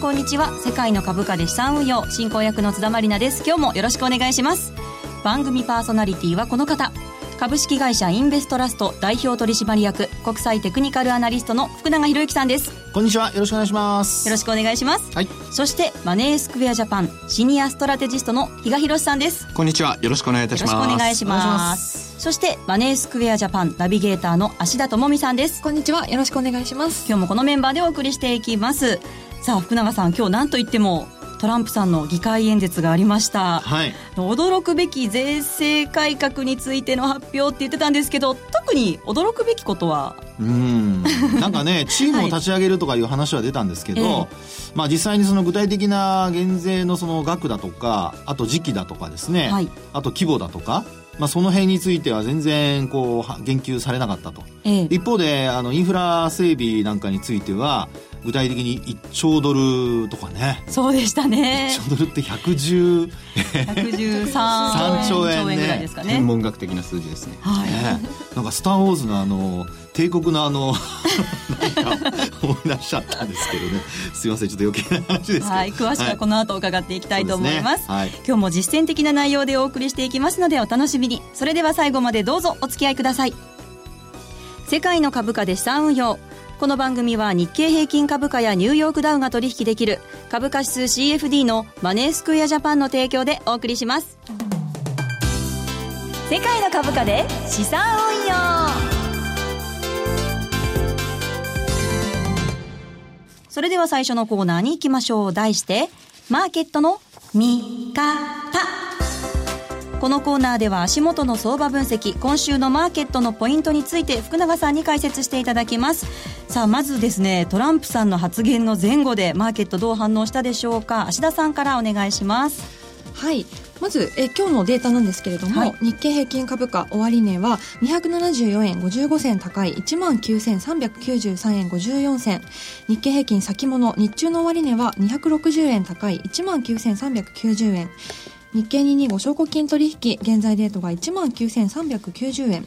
こんにちは。世界の株価で資産運用進行役の津田まりなです。今日もよろしくお願いします。番組パーソナリティはこの方。株式会社インベストラスト代表取締役国際テクニカルアナリストの福永博之さんです。こんにちは。よろしくお願いします。よろしくお願いします、はい、そしてマネースクエアジャパンシニアストラテジストの比嘉博さんです。こんにちは。よろしくお願いいたします。よろしくお願いします。そしてマネースクエアジャパンナビゲーターの芦田智美さんです。こんにちは。よろしくお願いします。今日もこのメンバーでお送りしていきますさあ福永さん今日何と言ってもトランプさんの議会演説がありました、はい、驚くべき税制改革についての発表って言ってたんですけど特に驚くべきことは？うん。なんかね チームを立ち上げるとかいう話は出たんですけど、はい。まあ、実際にその具体的な減税のその額だとかあと時期だとかですね、はい。あと規模だとか、まあ、その辺については全然こうは言及されなかったと。ええ。一方であのインフラ整備なんかについては具体的に1兆ドルとかね。そうでしたね。1兆ドルって110 113兆円ね。ぐらいですかね。天文学的な数字ですね。はい、ね、なんか「スター・ウォーズ」のあの帝国のあの なんか思い出しちゃったんですけどね。すいませんちょっと余計な話ですけど。はい、詳しくはこの後伺っていきたいと思います,、すね。はい。今日も実践的な内容でお送りしていきますのでお楽しみに。それでは最後までどうぞお付き合いください。世界の株価で資産運用この番組は日経平均株価やニューヨークダウが取引できる株価指数 CFD のマネースクエアジャパンの提供でお送りします世界の株価で資産運用それでは最初のコーナーに行きましょう。題して、マーケットの見方。このコーナーでは足元の相場分析、今週のマーケットのポイントについて福永さんに解説していただきます。さあ、まずですね、トランプさんの発言の前後でマーケットどう反応したでしょうか。芦田さんからお願いします。はいまずえ今日のデータなんですけれども、はい日経平均株価終値は274円55銭高い1万9393円54銭日経平均先物日中の終値は260円高い1万9390円日経225証拠金取引現在レートが1万9390円。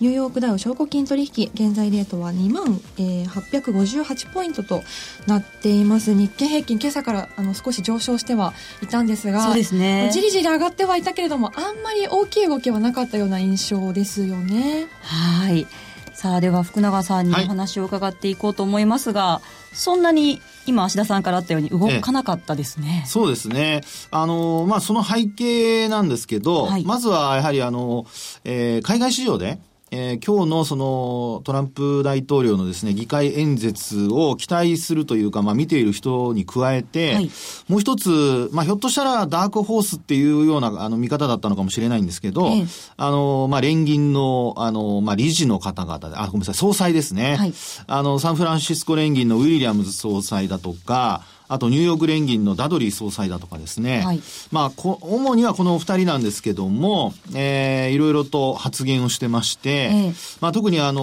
ニューヨークダウ証拠金取引現在レートは2万、えー858ポイントとなっています。日経平均今朝からあの少し上昇してはいたんですがそうですね。じりじり上がってはいたけれどもあんまり大きい動きはなかったような印象ですよね。はい。さあ、では福永さんにおはい。話を伺っていこうと思いますが、そんなに今芦田さんからあったように動かなかったですね。そうですね。あの、まあ、その背景なんですけど、はいまずはやはりあの、えー海外市場で、えー今日のそのトランプ大統領のですね、議会演説を期待するというか、まあ見ている人に加えて、はい。もう一つ、まあひょっとしたらダークホースっていうようなあの見方だったのかもしれないんですけど、ええ。あの、まあ連銀の、あの、まあ理事の方々で、あ、ごめんなさい、総裁ですね。はい。あの、サンフランシスコ連銀のウィリアムズ総裁だとか、あとニューヨーク連銀のダドリー総裁だとかですね。はいまあ、こ主にはこのお二人なんですけども、えーいろいろと発言をしてまして、ええまあ特にあの、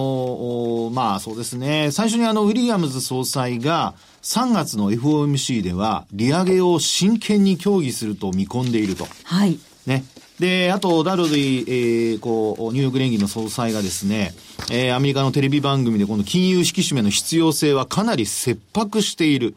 おまあそうですね、最初にあの、ウィリアムズ総裁が3月の FOMC では利上げを真剣に協議すると見込んでいると。はい。ね。で、あと、ダルディ、えーこう、ニューヨーク連銀の総裁がですね、えーアメリカのテレビ番組でこの金融引き締めの必要性はかなり切迫している。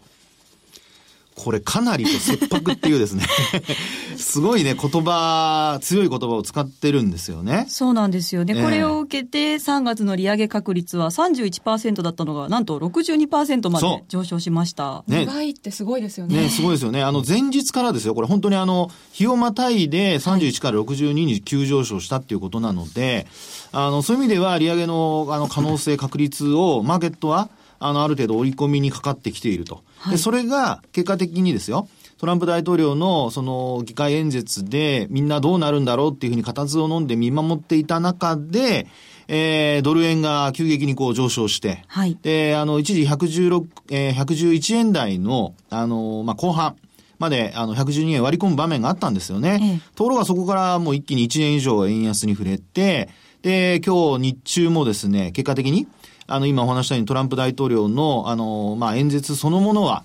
これかなりと切迫っていうですね、すごいね、言葉、強い言葉を使ってるんですよね。そうなんですよね。ええこれを受けて3月の利上げ確率は31%だったのが、なんと62%まで上昇しました。ね長いってすごいですよねね、すごいですよね。あの、前日からですよ。これ本当にあの、日をまたいで31から62に急上昇したっていうことなので、あの、そういう意味では利上げの、あの、可能性、確率を、マーケットは、あの、ある程度織り込みにかかってきていると。で、それが、結果的にですよ、トランプ大統領の、その、議会演説で、みんなどうなるんだろうっていうふうに固唾を飲んで見守っていた中で、えー、ドル円が急激にこう上昇して、はいで、あの、一時116、えー、111円台の、あの、まあ、後半まで、あの、112円割り込む場面があったんですよね。ええところがそこからもう一気に1円以上円安に触れて、で、今日日中もですね、結果的に、あの、今お話したようにトランプ大統領の、あの、まあ、演説そのものは、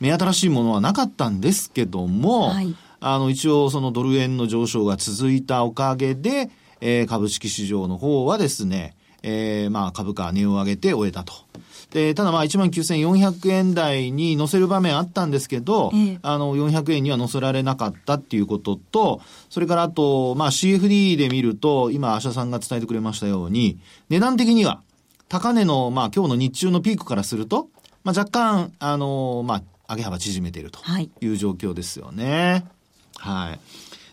目新しいものはなかったんですけども、はいあの、一応そのドル円の上昇が続いたおかげで、えー株式市場の方はですね、えー、まあ株価値を上げて終えたと。で、ただまあ19,400円台に乗せる場面あったんですけど、ええあの400円には乗せられなかったっていうことと、それからあと、まあ CFD で見ると、今、アシャさんが伝えてくれましたように、値段的には、高値の、まあ今日の日中のピークからすると、まあ若干、あの、まあ、上げ幅縮めているとはいいう状況ですよね。はい。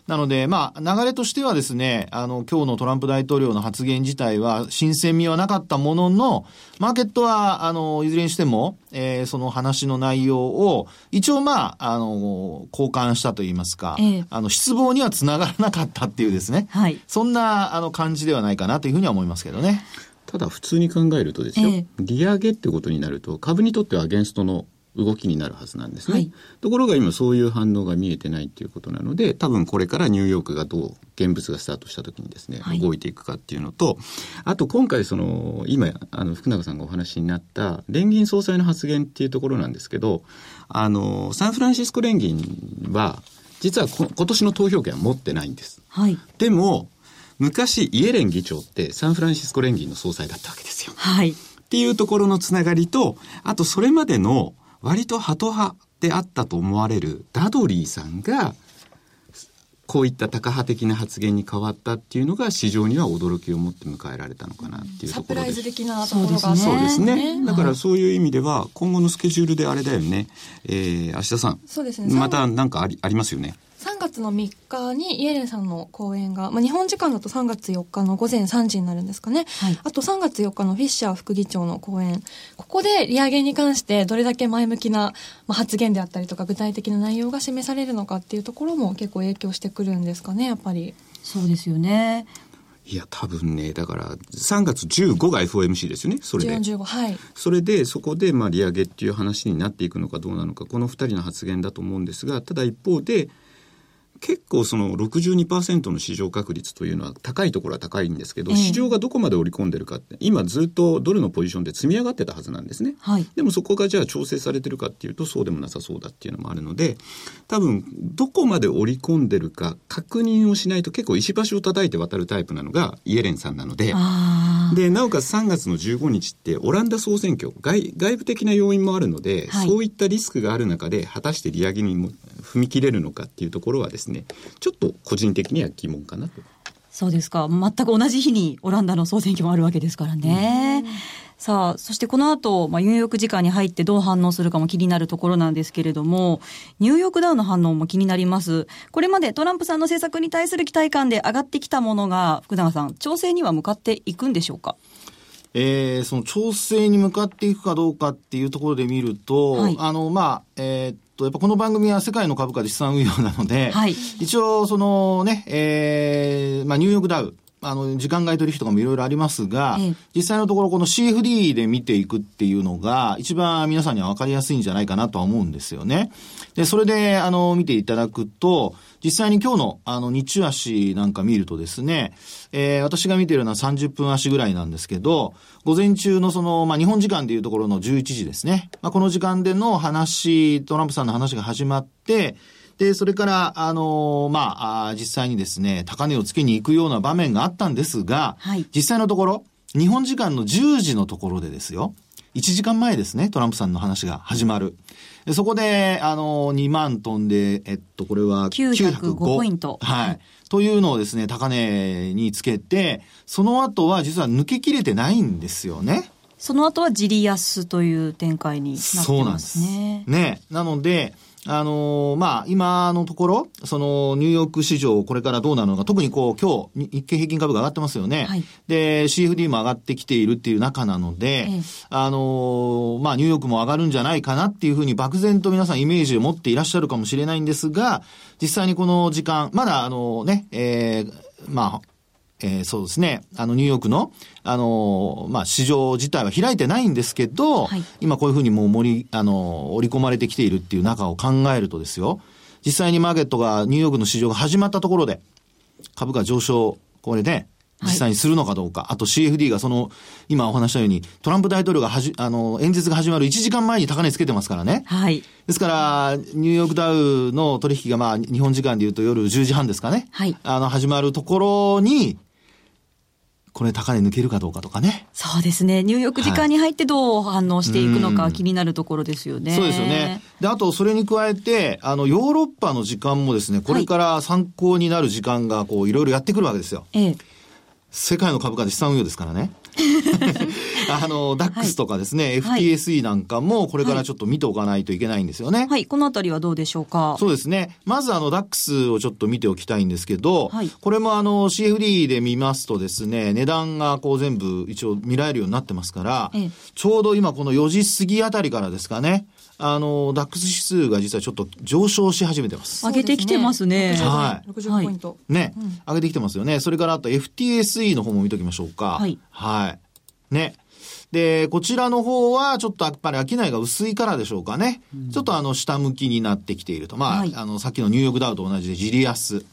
なので、まあ、流れとしてはですね、あの、今日のトランプ大統領の発言自体は、新鮮味はなかったものの、マーケットは、あの、いずれにしても、えーその話の内容を、一応まあ、あの、交換したといいますか、ええあの、失望にはつながらなかったっていうですね、はい。そんな、あの、感じではないかなというふうには思いますけどね。ただ普通に考えるとですよ、ええ利上げってことになると株にとってはアゲンストの動きになるはずなんですね、はいところが今そういう反応が見えてないっていうことなので多分これからニューヨークがどう現物がスタートした時にですね、はい動いていくかっていうのとあと今回その今あの福永さんがお話になった連銀総裁の発言っていうところなんですけどあのサンフランシスコ連銀は実はこ今年の投票権は持ってないんです。はい。でも昔イエレン議長ってサンフランシスコ連銀の総裁だったわけですよ。はい。っていうところのつながりと、あとそれまでの割とハト派であったと思われるダドリーさんが、こういったタカ派的な発言に変わったっていうのが市場には驚きを持って迎えられたのかなっていうサところです。プライズ的なところがそうですねね。だからはいそういう意味では、今後のスケジュールであれだよね。えー、芦田さん。そうですねまたなんかありありますよね。3月の3日にイエレンさんの講演が、まあ、日本時間だと3月4日の午前3時になるんですかね、はいあと3月4日のフィッシャー副議長の講演ここで利上げに関してどれだけ前向きな、まあ、発言であったりとか具体的な内容が示されるのかっていうところも結構影響してくるんですかねやっぱり。そうですよね。いや、多分ね、だから、3月15が FOMC ですよね、それで。14、15はいそれで、そこで、まあ、利上げっていう話になっていくのかどうなのか、この2人の発言だと思うんですが、ただ一方で、結構その62%の市場確率というのは高いところは高いんですけど、ええ市場がどこまで織り込んでるかって、今ずっとドルのポジションで積み上がってたはずなんですね。はい。でもそこがじゃあ調整されてるかっていうとそうでもなさそうだっていうのもあるので多分どこまで織り込んでるか確認をしないと結構石橋を叩いて渡るタイプなのがイエレンさんなので。でなおかつ3月の15日ってオランダ総選挙外外部的な要因もあるので、はいそういったリスクがある中で果たして利上げにも踏み切れるのかっていうところはですねちょっと個人的には疑問かなと。そうですか。全く同じ日にオランダの総選挙もあるわけですからね。さあ、そしてこの後、まあ、ニューヨーク時間に入ってどう反応するかも気になるところなんですけれども、ニューヨークダウの反応も気になります。これまでトランプさんの政策に対する期待感で上がってきたものが、福永さん、調整には向かっていくんでしょうか？えーその調整に向かっていくかどうかっていうところで見ると、はいあの、まあ、えーっと、やっぱこの番組は世界の株価で資産運用なので、はい。一応、そのね、えーまあ、ニューヨークダウ、あの、時間外取引とかもいろいろありますが、ええ実際のところこの CFD で見ていくっていうのが、一番皆さんには分かりやすいんじゃないかなとは思うんですよね。で、それで、あの、見ていただくと、実際に今日の、あの、日中足なんか見るとですね、えー私が見てるのは30分足ぐらいなんですけど、午前中のその、まあ、日本時間でいうところの11時ですね。まあ、この時間での話、トランプさんの話が始まって、で、それから、あのまあ、実際にですね、高値をつけに行くような場面があったんですが、はい実際のところ、日本時間の10時のところでですよ、1時間前ですね、トランプさんの話が始まる。でそこで、あの、2万飛んで、えっと、これは905ポイントはい。というのをですね、高値につけて、その後は実は抜けきれてないんですよね。その後はジリ安という展開になってそうなんまですすね。ね。なので、あのーまあ、今のところ、その、ニューヨーク市場、これからどうなるのか、特にこう、今日、日経平均株が上がってますよね。はいで、CFD も上がってきているっていう中なので、ええあのーまあ、ニューヨークも上がるんじゃないかなっていうふうに漠然と皆さんイメージを持っていらっしゃるかもしれないんですが、実際にこの時間、まだあのね、えーまあ、えーそうですね。あの、ニューヨークの、あのーまあ、市場自体は開いてないんですけど、はい今こういうふうにもう盛り、あのー織り込まれてきているっていう中を考えるとですよ、実際にマーケットが、ニューヨークの市場が始まったところで、株価上昇、これね、実際にするのかどうか、あと CFD がその、今お話したように、トランプ大統領がはじ、あの、演説が始まる1時間前に高値つけてますからね。はい。ですから、ニューヨークダウの取引がまあ、日本時間で言うと夜10時半ですかね。はいあの、始まるところに、これ高値抜けるかどうかとかね。そうですね。入浴時間に入ってどう反応していくのか気になるところですよね。そうですよね。で、あと、それに加えて、あの、ヨーロッパの時間もですね、これから参考になる時間が、こう、いろいろやってくるわけですよ。ええ。世界の株価で資産運用ですからね。あの、ダックスとかですね、はい FTSE なんかもこれからちょっと見ておかないといけないんですよね。はい。このあたりはどうでしょうか？そうですね。まずあの、ダックスをちょっと見ておきたいんですけど、はいこれもあの、CFD で見ますとですね、値段がこう全部一応見られるようになってますから、ええちょうど今この4時過ぎあたりからですかね、あの、ダックス指数が実はちょっと上昇し始めてます。上げてきてますね。はい65ポイント。ね、上げてきてますよね。それからあと FTSE の方も見ときましょうか。はい。はい。ね。で、こちらの方は、ちょっとやっぱり商いが薄いからでしょうかね。ちょっとあの、下向きになってきていると。まあ、はいあの、さっきのニューヨークダウと同じで、ジリ安。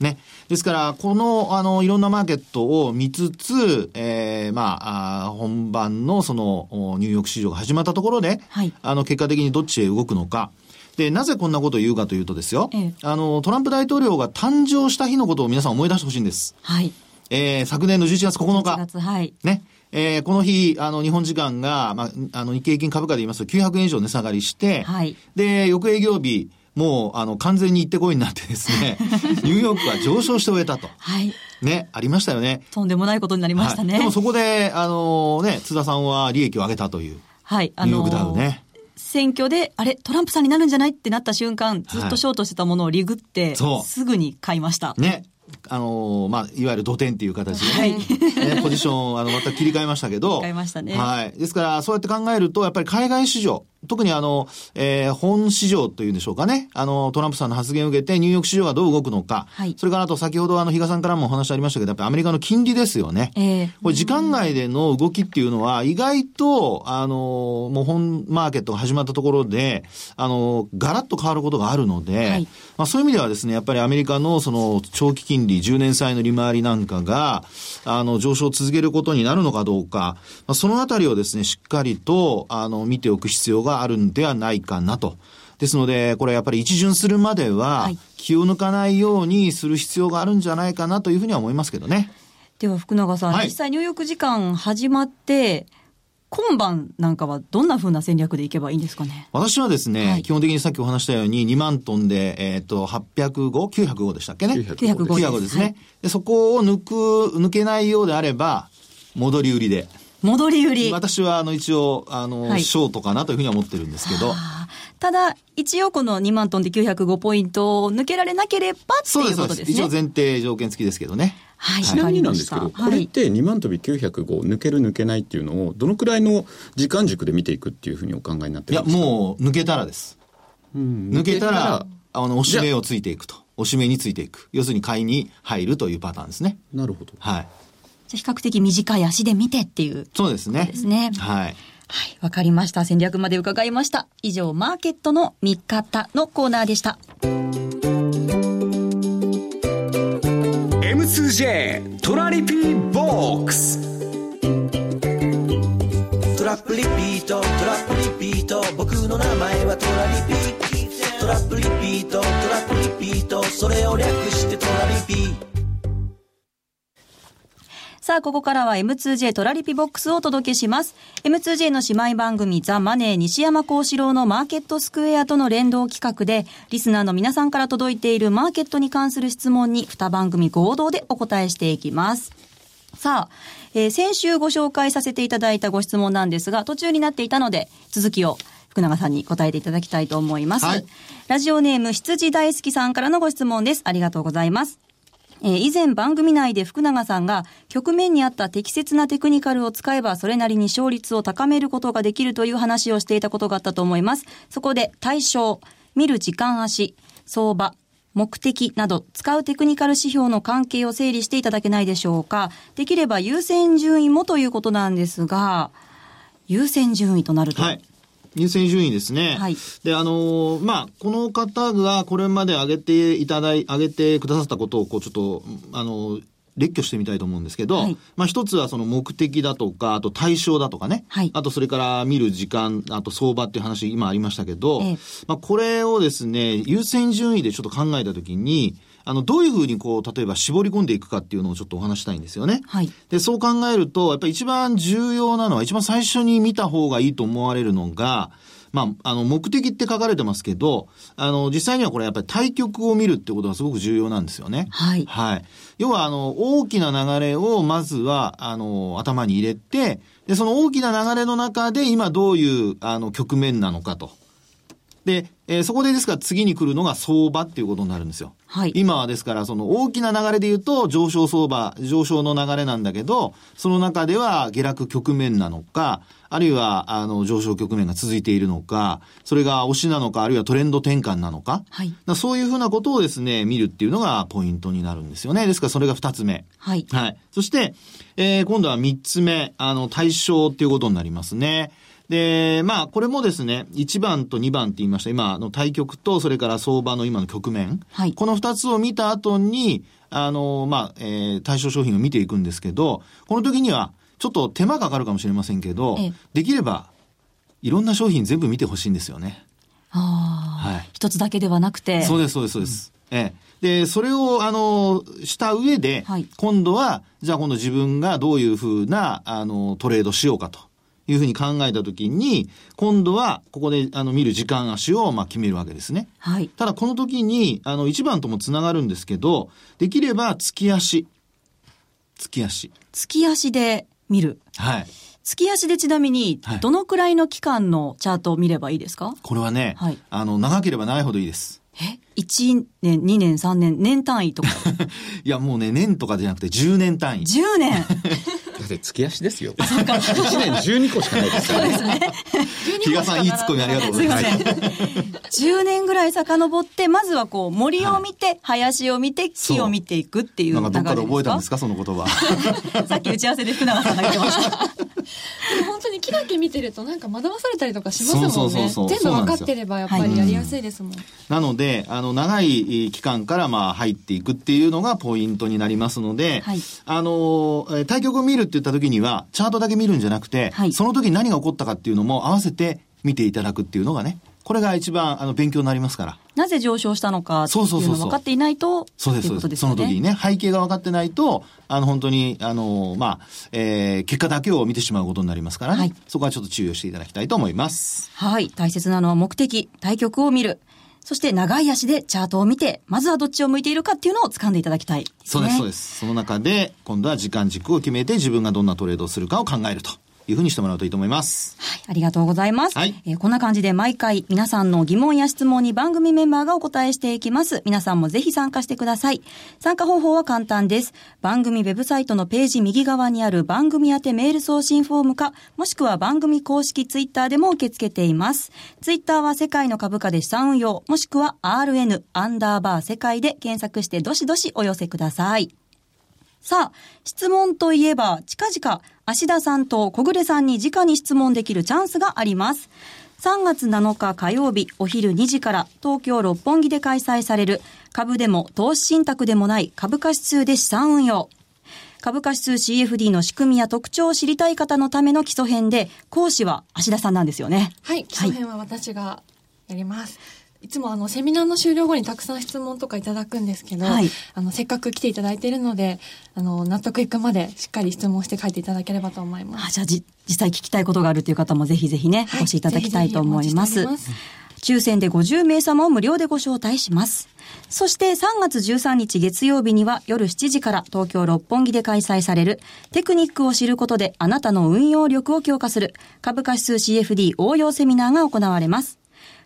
ね。ですから、この、あの、いろんなマーケットを見つつ、えー、まあ、あー本番のその、おニューヨーク市場が始まったところで、はいあの、結果的にどっちへ動くのか。で、なぜこんなことを言うかというとですよ。ええあの、トランプ大統領が誕生した日のことを皆さん思い出してほしいんです。はい。えー、昨年の11月9 1日。月、はい。ね。えーこの日、あの、日本時間が、まあ、あの、日経平均株価で言いますと900円以上値下がりして、はいで、翌営業日、もう、あの、完全に行ってこいになってですね、ニューヨークは上昇して終えたと。はい。ね、ありましたよね。とんでもないことになりましたね。はいでもそこで、あのね、津田さんは利益を上げたという。はい。ニューヨークダウね。選挙で、あれ、トランプさんになるんじゃないってなった瞬間、ずっとショートしてたものをリグって、そうすぐに買いました。ね。あのーまあ、いわゆる土点っていう形でね、ねポジション、あの、また切り替えましたけど。えましたねはい。ですから、そうやって考えると、やっぱり海外市場、特にあの、えー本市場というんでしょうかね。あの、トランプさんの発言を受けて、ニューヨーク市場がどう動くのか。はいそれからあと、先ほどあの、比嘉さんからもお話ありましたけど、やっぱりアメリカの金利ですよね。ええこれ時間外での動きっていうのは、意外と、あの、もう本マーケットが始まったところで、あの、ガラッと変わることがあるので、はいまあそういう意味ではですね、やっぱりアメリカのその長期金利、10年債の利回りなんかが、あの、上昇を続けることになるのかどうか、まあ、そのあたりをですね、しっかりと、あの、見ておく必要があるんではないかなと。ですので、これやっぱり一巡するまでははい、気を抜かないようにする必要があるんじゃないかなというふうには思いますけどね。では福永さん、はい実際入浴時間始まって、今晩なんかはどんな風な戦略でいけばいいんですかね？私はですね、はい基本的にさっきお話したように2万トンで、えっ、と、805、905でしたっけね？905 905 905ですね、で。そこを抜く、抜けないようであれば、戻り売りで。戻り売り。私は、あの、一応、あの、はいショートかなというふうには思ってるんですけど。ただ、一応この2万トンで905ポイントを抜けられなければってそうです、いうことですね。そうです。一応前提条件付きですけどね。はい、ちなみになんですけど、こはい。れって2万飛び905抜ける抜けないっていうのをどのくらいの時間軸で見ていくっていうふうにお考えになっていや、るんですか？もう、抜けたらです。うん抜けたらら、あの、おしめをついていくと。おしめについていく。要するに買いに入るというパターンですね。なるほどはい。じゃあ比較的短い足で見てっていう。そうですね。ですねはい。はい、わかりました。戦略まで伺いました。以上、マーケットの見方のコーナーでした。M2J トラリピーボックストラップリピートトラップリピート僕の名前はトラリピトラップリピートトラップリピートそれを略してトラリピさあ、ここからは M2J トラリピボックスをお届けします。M2J の姉妹番組ザ・マネー西山孝四郎のマーケットスクエアとの連動企画で、リスナーの皆さんから届いているマーケットに関する質問に2番組合同でお答えしていきます。さあ、えー先週ご紹介させていただいたご質問なんですが、途中になっていたので、続きを福永さんに答えていただきたいと思います。はいラジオネーム羊大好きさんからのご質問です。ありがとうございます。えー以前番組内で福永さんが局面に合った適切なテクニカルを使えばそれなりに勝率を高めることができるという話をしていたことがあったと思います。そこで対象、見る時間足、相場、目的など使うテクニカル指標の関係を整理していただけないでしょうか。できれば優先順位もということなんですが、優先順位となると。はい。優先順位ですね。はい。で、あのーまあ、この方がこれまで挙げていただい、挙げてくださったことを、こう、ちょっと、あのー列挙してみたいと思うんですけど、はい。まあ一つはその目的だとか、あと対象だとかね、はい。あとそれから見る時間、あと相場っていう話今ありましたけど、ええ。まあこれをですね、優先順位でちょっと考えたときに、あの、どういうふうにこう、例えば絞り込んでいくかっていうのをちょっとお話したいんですよね。はい。で、そう考えると、やっぱり一番重要なのは、一番最初に見た方がいいと思われるのが、まあ、あの、目的って書かれてますけど、あの、実際にはこれやっぱり対局を見るってことがすごく重要なんですよね。はいはい。要は、あの、大きな流れをまずは、あの、頭に入れて、で、その大きな流れの中で今どういう、あの、局面なのかと。で、えーそこでですから次に来るのが相場っていうことになるんですよ。はい今はですから、その大きな流れで言うと上昇相場、上昇の流れなんだけど、その中では下落局面なのか、あるいは、あの、上昇局面が続いているのか、それが押しなのか、あるいはトレンド転換なのか。はいだからそういうふうなことをですね、見るっていうのがポイントになるんですよね。ですからそれが二つ目。はい。はい。そして、えー今度は三つ目、あの、対象っていうことになりますね。で、まあ、これもですね、1番と2番って言いました。今、あの、対局と、それから相場の今の局面。はいこの2つを見た後に、あの、まあ、えー対象商品を見ていくんですけど、この時には、ちょっと手間かかるかもしれませんけど、ええできれば、いろんな商品全部見てほしいんですよね。ああ、はい一つだけではなくて。そうです、そうです、そうです。ええ。で、それを、あの、した上で、はい今度は、じゃあ今度自分がどういうふうな、あの、トレードしようかというふうに考えたときに、今度は、ここで、あの、見る時間足を、まあ、決めるわけですね。はい。ただ、この時に、あの、一番ともつながるんですけど、できれば、月足。月足。月足で見る。はい。月足でちなみにはい、どのくらいの期間のチャートを見ればいいですか、これはね、はいあの、長ければ長いほどいいです。え ?1 年、2年、3年、年単位とか？いや、もうね、年とかじゃなくて10年単位。10年？だって月足ですよ。1年12個しかないですよね。比嘉さん、いいツッコミありがとうございます。すいません。10年ぐらい遡って、まずはこう、森を見て、林を見て、木を見ていくっていうなん流れですか？かどっかで覚えたんですかその言葉。さっき打ち合わせで福永さんが言ってました。木だけ見てるとなんか惑わされたりとかしますもんね。そうそうそう全部分かってればやっぱりやりやすいですもん。なので、あの、長い期間から、まあ、入っていくっていうのがポイントになりますので、はいあの、えー対局を見るって言った時には、チャートだけ見るんじゃなくて、はいその時何が起こったかっていうのも合わせて見ていただくっていうのがね、これが一番、あの、勉強になりますから。なぜ上昇したのかっていうのを分かっていないと、そうです、そうです。です。その時にね、背景が分かってないと、あの、本当に、あの、まあ、えー結果だけを見てしまうことになりますからね、はいそこはちょっと注意をしていただきたいと思います。はい。大切なのは目的、対局を見る。そして長い足でチャートを見て、まずはどっちを向いているかっていうのを掴んでいただきたい、そうです、そうでです。その中で、今度は時間軸を決めて自分がどんなトレードをするかを考えるというふうにしてもらうといいと思います。はい。ありがとうございます。はいえーこんな感じで毎回皆さんの疑問や質問に番組メンバーがお答えしていきます。皆さんもぜひ参加してください。参加方法は簡単です。番組ウェブサイトのページ右側にある番組宛てメール送信フォームか、もしくは番組公式ツイッターでも受け付けています。ツイッターは世界の株価で資産運用、もしくは RN アンダーバー世界で検索してどしどしお寄せください。さあ、質問といえば、近々、芦田さんと小暮さんに直に質問できるチャンスがあります。3月7日火曜日お昼2時から東京六本木で開催される株でも投資信託でもない株価指数で資産運用。株価指数 CFD の仕組みや特徴を知りたい方のための基礎編で、講師は芦田さんなんですよね。はい、基礎編は私がやります。いつもあのセミナーの終了後にたくさん質問とかいただくんですけど、はいあのせっかく来ていただいているので、あの納得いくまでしっかり質問して書いていただければと思います。あじゃあじ、実際聞きたいことがあるという方もぜひぜひね、はいお越しいただきたいと思います。抽選で50名様を無料でご招待します。そして3月13日月曜日には夜7時から東京六本木で開催されるテクニックを知ることであなたの運用力を強化する株価指数 CFD 応用セミナーが行われます。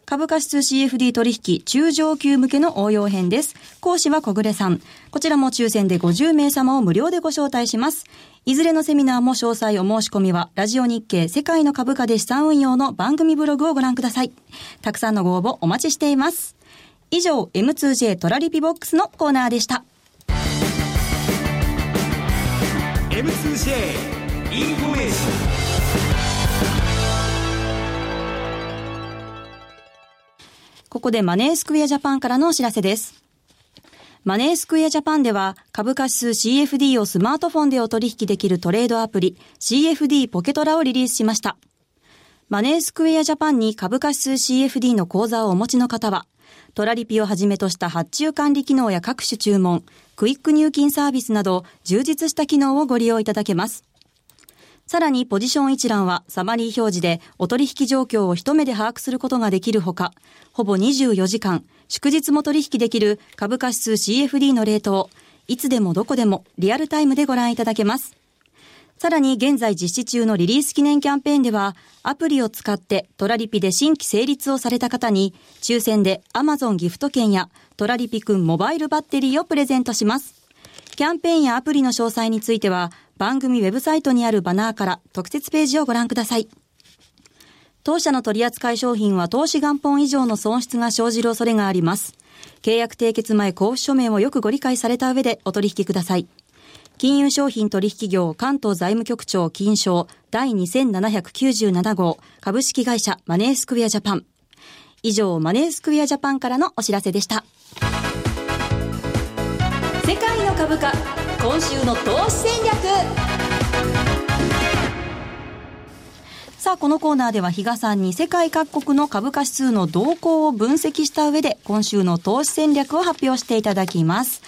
株価指数 CFD 取引中上級向けの応用編です。講師は小暮さん。こちらも抽選で50名様を無料でご招待します。いずれのセミナーも詳細お申し込みは、ラジオ日経世界の株価で資産運用の番組ブログをご覧ください。たくさんのご応募お待ちしています。以上、M2J トラリピボックスのコーナーでした。M2J インフォメーションここでマネースクエアジャパンからのお知らせです。マネースクエアジャパンでは株価指数 CFD をスマートフォンでお取引できるトレードアプリ CFD ポケトラをリリースしました。マネースクエアジャパンに株価指数 CFD の口座をお持ちの方はトラリピをはじめとした発注管理機能や各種注文、クイック入金サービスなど充実した機能をご利用いただけます。さらにポジション一覧はサマリー表示でお取引状況を一目で把握することができるほか、ほぼ24時間、祝日も取引できる株価指数 CFD のレートをいつでもどこでもリアルタイムでご覧いただけます。さらに現在実施中のリリース記念キャンペーンでは、アプリを使ってトラリピで新規成立をされた方に、抽選で Amazon ギフト券やトラリピくんモバイルバッテリーをプレゼントします。キャンペーンやアプリの詳細については、番組ウェブサイトにあるバナーから特設ページをご覧ください。当社の取扱い商品は投資元本以上の損失が生じる恐れがあります。契約締結前交付書面をよくご理解された上でお取引ください。金融商品取引業関東財務局長金賞第2797号株式会社マネースクエアジャパン。以上、マネースクエアジャパンからのお知らせでした。世界の株価、今週の投資戦略。さあ、このコーナーでは比嘉さんに世界各国の株価指数の動向を分析した上で、今週の投資戦略を発表していただきます。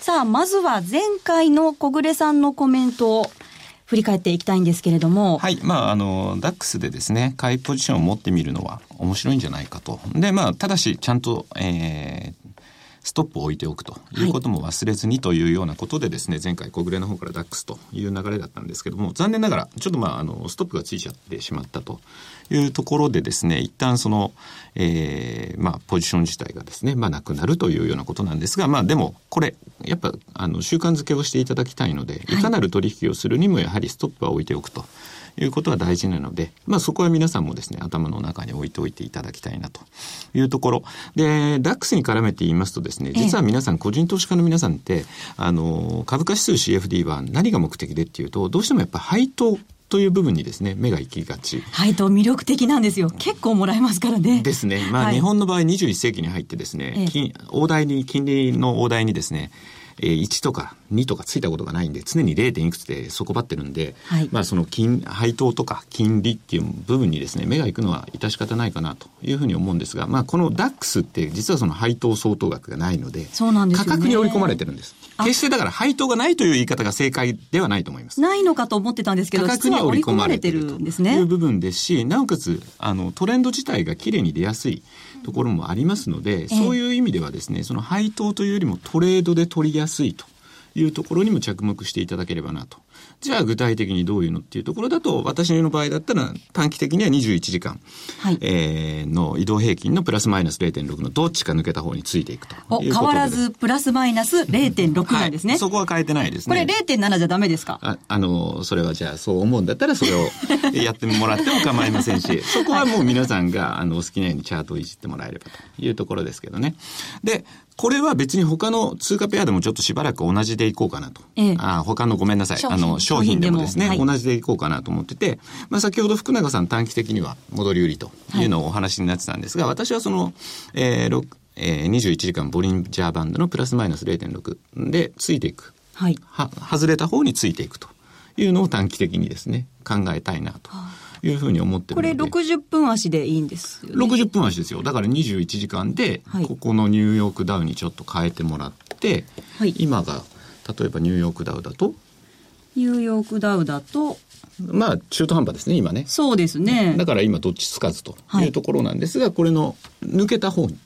さあ、まずは前回の小暮さんのコメントを振り返っていきたいんですけれども。はい。まあ、あの、ダックスでですね、買いポジションを持ってみるのは面白いんじゃないかと。で、まあ、ただし、ちゃんと、えー、ストップを置いておくということも忘れずにというようなことでですね、前回小暮の方からダックスという流れだったんですけども、残念ながら、ちょっとまあ、あの、ストップがついちゃってしまったというところでですね、一旦その、えー、まあ、ポジション自体がですね、まあ、なくなるというようなことなんですが、まあ、でも、これ、やっぱ、あの、習慣づけをしていただきたいので、いかなる取引をするにも、やはりストップは置いておくと。いうことは大事なので、まあそこは皆さんもですね、頭の中に置いておいていただきたいなというところ。で、ダックスに絡めて言いますとですね、実は皆さん、個人投資家の皆さんって、あの、株価指数 CFD は何が目的でっていうと、どうしてもやっぱ配当という部分にですね、目が行きがち。配当魅力的なんですよ。結構もらえますからね。ですね。まあ、日本の場合21世紀に入ってですね、金大台に、金利の大台にですね、えー、1とか2とかついたことがないんで、常に 0. いくつで底張ってるんで、はい、まあその金、配当とか金利っていう部分にですね、目が行くのは致し方ないかなというふうに思うんですが、まあこの DAX って実はその配当相当額がないので、そうなんです、ね、価格に織り込まれてるんです。決してだから配当がないという言い方が正解ではないと思います。ないのかと思ってたんですけど、価格に織り込まれてるんですね。という部分ですし、なおかつ、あの、トレンド自体がきれいに出やすいところもありますので、そういう意味ではですね、その配当というよりもトレードで取りやすいと。いうところにも着目していただければなと。じゃあ具体的にどういうのっていうところだと、私の場合だったら短期的には21時間、はい、えー、の移動平均のプラスマイナス0.6のどっちか抜けた方についていくと変わらずプラスマイナス0.6なんですね、はい、そこは変えてないですね。これ0.7じゃダメですか？ああの、それはじゃあそう思うんだったらそれを やってもらっても構いませんし、そこはもう皆さんがあのお好きなようにチャートをいじってもらえればというところですけどね。で、これは別に他の通貨ペアでもちょっとしばらく同じでいこうかなと。ええ、あ他のごめんなさい。あの、商品でもですね、はい、同じでいこうかなと思ってて、まあ先ほど福永さん短期的には戻り売りとい。うのをお話になってたんですが、はい、私はその、えー、えー、21時間ボリンジャーバンドのプラスマイナス0.6でついていく。はい。は、外れた方についていくというのを短期的にですね、考えたいなと。いうふうに思ってるこれ60分足でいいんですよ、ね、60分足ですよ。だから21時間でここのニューヨークダウにちょっと変えてもらって、はい、今が例えばニューヨークダウだとニューヨークダウだとまあ中途半端ですね今ねそうですねだから今どっちつかずというところなんですが、はい、これの抜けた方に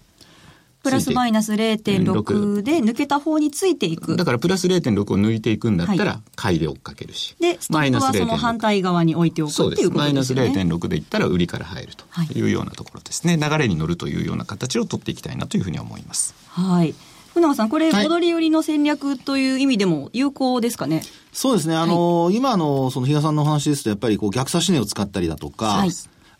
プラスマイナス0.6で抜けた方についていく。だからプラス0.6を抜いていくんだったら、買いで追っかけるし。で、ストップはその反対側に置いておくっていうことですね。マイナス0.6でいったら売りから入るというようなところですね。流れに乗るというような形を取っていきたいなというふうに思います。はい。福永さん、これ、戻り売りの戦略という意味でも有効ですかね、そうですね。あの、はい、今の、その、比嘉さんのお話ですと、やっぱり、こう、逆差し値を使ったりだとか、はい。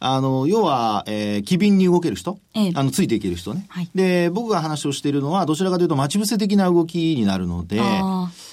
あの、要は、えー、機敏に動ける人、ええ、あの、ついていける人ね。はい、で、僕が話をしているのは、どちらかというと待ち伏せ的な動きになるので、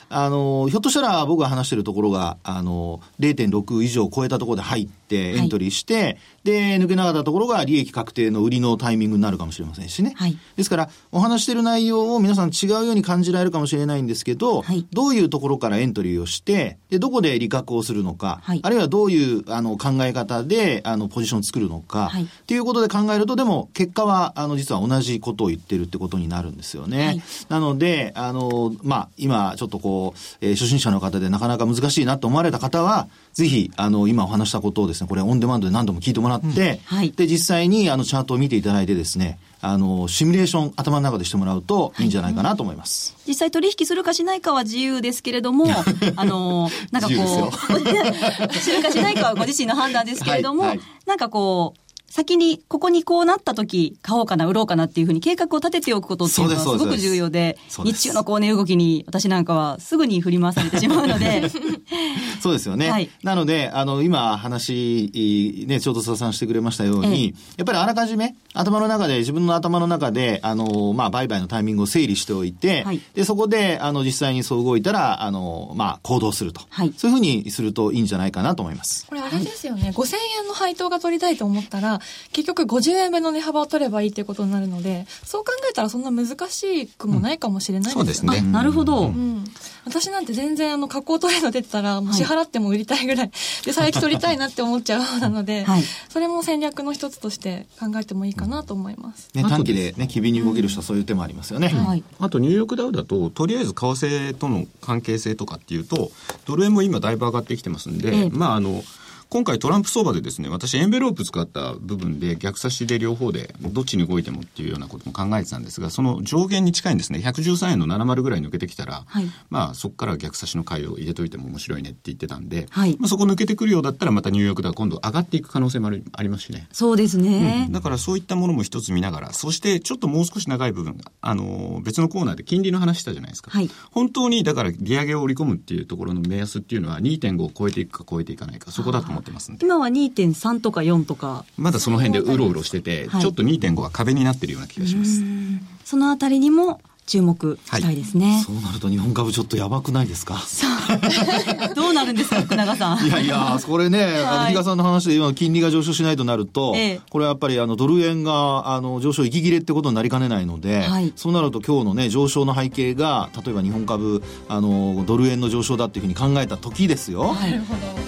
あの、ひょっとしたら僕が話しているところが、あの、0.6以上超えたところで入って、ってエントリーして、で、抜けなかったところが利益確定の売りのタイミングになるかもしれませんしね。はい。ですから、お話している内容を皆さん違うように感じられるかもしれないんですけど、はい。どういうところからエントリーをして、で、どこで利確をするのか、はい。あるいはどういうあの考え方であのポジションを作るのか、はい。っていうことで考えると、でも結果はあの実は同じことを言ってるってことになるんですよね。はい。なので、あの、まあ、今ちょっとこう、えー初心者の方でなかなか難しいなと思われた方は、ぜひ、あの、今お話したことをですね、これオンデマンドで何度も聞いてもらって、はい。で、実際にあのチャートを見ていただいてですね、あの、シミュレーション頭の中でしてもらうとい。いんじゃないかなと思います。実際取引するかしないかは自由ですけれども、あの、なんかこう、するかしないかはご自身の判断ですけれども、はい。はい。なんかこう、先にここにこうなった時買おうかな売ろうかなっていうふうに計画を立てておくことっていうのはすそうです。ごく重要で日中のこうね動きに私なんかはすぐに振り回されてしまうので。そうですよね。はい。なので、あの、今話、ね、ちょうど佐々さんしてくれましたように、やっぱりあらかじめ、頭の中で、自分の頭の中で、あの、まあ、売買のタイミングを整理しておいて、はい。で、そこで、あの、実際にそう動いたら、あの、まあ、行動すると。はい。そういうふうにするといいんじゃないかなと思います。これあれですよね、5000円の配当が取りたいと思ったら結局50円分の値幅を取ればいいっていうことになるのでそう考えたらそんな難しくもないかもしれないそうですね。なるほど、うん、私なんて全然あの加工トレード出てたら支払っても売りたいぐらい。で最益取りたいなって思っちゃう方なので、はい。それも戦略の一つとして考えてもいいかなと思います。ね、短期でね、機敏に動ける人はそういう手もありますよね。はい。あとニューヨークダウだと、とりあえず為替との関係性とかっていうと、ドル円も今だいぶ上がってきてますんで、ええ。まああの、今回トランプ相場でですね、私エンベロープ使った部分で逆差しで両方でどっちに動いてもっていうようなことも考えてたんですが、その上限に近いんですね、113円の70ぐらい抜けてきたら、はい。まあそこから逆差しの買いを入れといても面白いねって言ってたんで、はい。まあそこ抜けてくるようだったらまたニューヨークダウ今度上がっていく可能性もありありますしね。そうですね、だからそういったものも一つ見ながら、そしてちょっともう少し長い部分が、あの、別のコーナーで金利の話したじゃないですか。はい。本当に、だから利上げを織り込むっていうところの目安っていうのは2.5を超えていくか超えていかないか、そこだと思ってますんで。今は2.3とか4とか。まだその辺でうろうろしてて、はい。ちょっと2.5は壁になってるような気がします。そのあたりにも注目したいですね、そうなると日本株ちょっとやばくないですか？どうなるんですか福永さん。いやいや、これね、あの、比嘉さんの話で今、金利が上昇しないとなると、ええ。これはやっぱり、あの、ドル円が、あの、上昇息切れってことになりかねないので、はい。そうなると今日のね、上昇の背景が、例えば日本株、あの、ドル円の上昇だっていうふうに考えた時ですよ。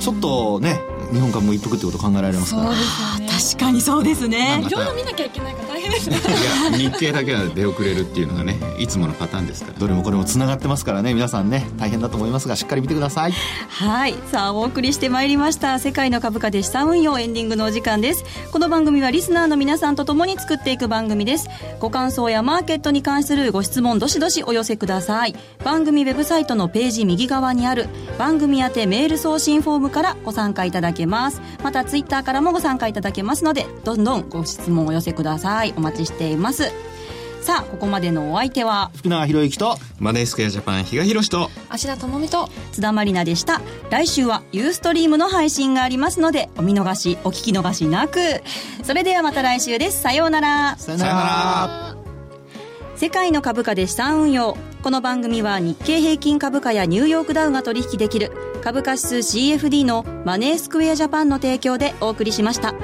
ちょっとね、日本株も一服ってこと考えられますから。確かにそうですね。いろいろ見なきゃいけないから大変ですね。いや、日経だけは出遅れるっていうのがね、いつものパターンですから。どれもこれも繋がってますからね、皆さんね、大変だと思いますが、しっかり見てください。はい。さあお送りしてまいりました世界の株価で資産運用エンディングのお時間です。この番組はリスナーの皆さんと共に作っていく番組です。ご感想やマーケットに関するご質問どしどしお寄せください。番組ウェブサイトのページ右側にある番組宛てメール送信フォームからご参加いただけます。またツイッターからもご参加いただけますのでどんどんご質問をお寄せください。お待ちしています。さあここまでのお相手は福永博之と、マネースクエアジャパン、比嘉宏と、芦田智美と津田まりなでした。来週はユーストリームの配信がありますのでお見逃しお聞き逃しなく。それではまた来週です。さようなら。さよなら。世界の株価で資産運用。この番組は日経平均株価やニューヨークダウが取引できる株価指数 CFD のマネースクエアジャパンの提供でお送りしました。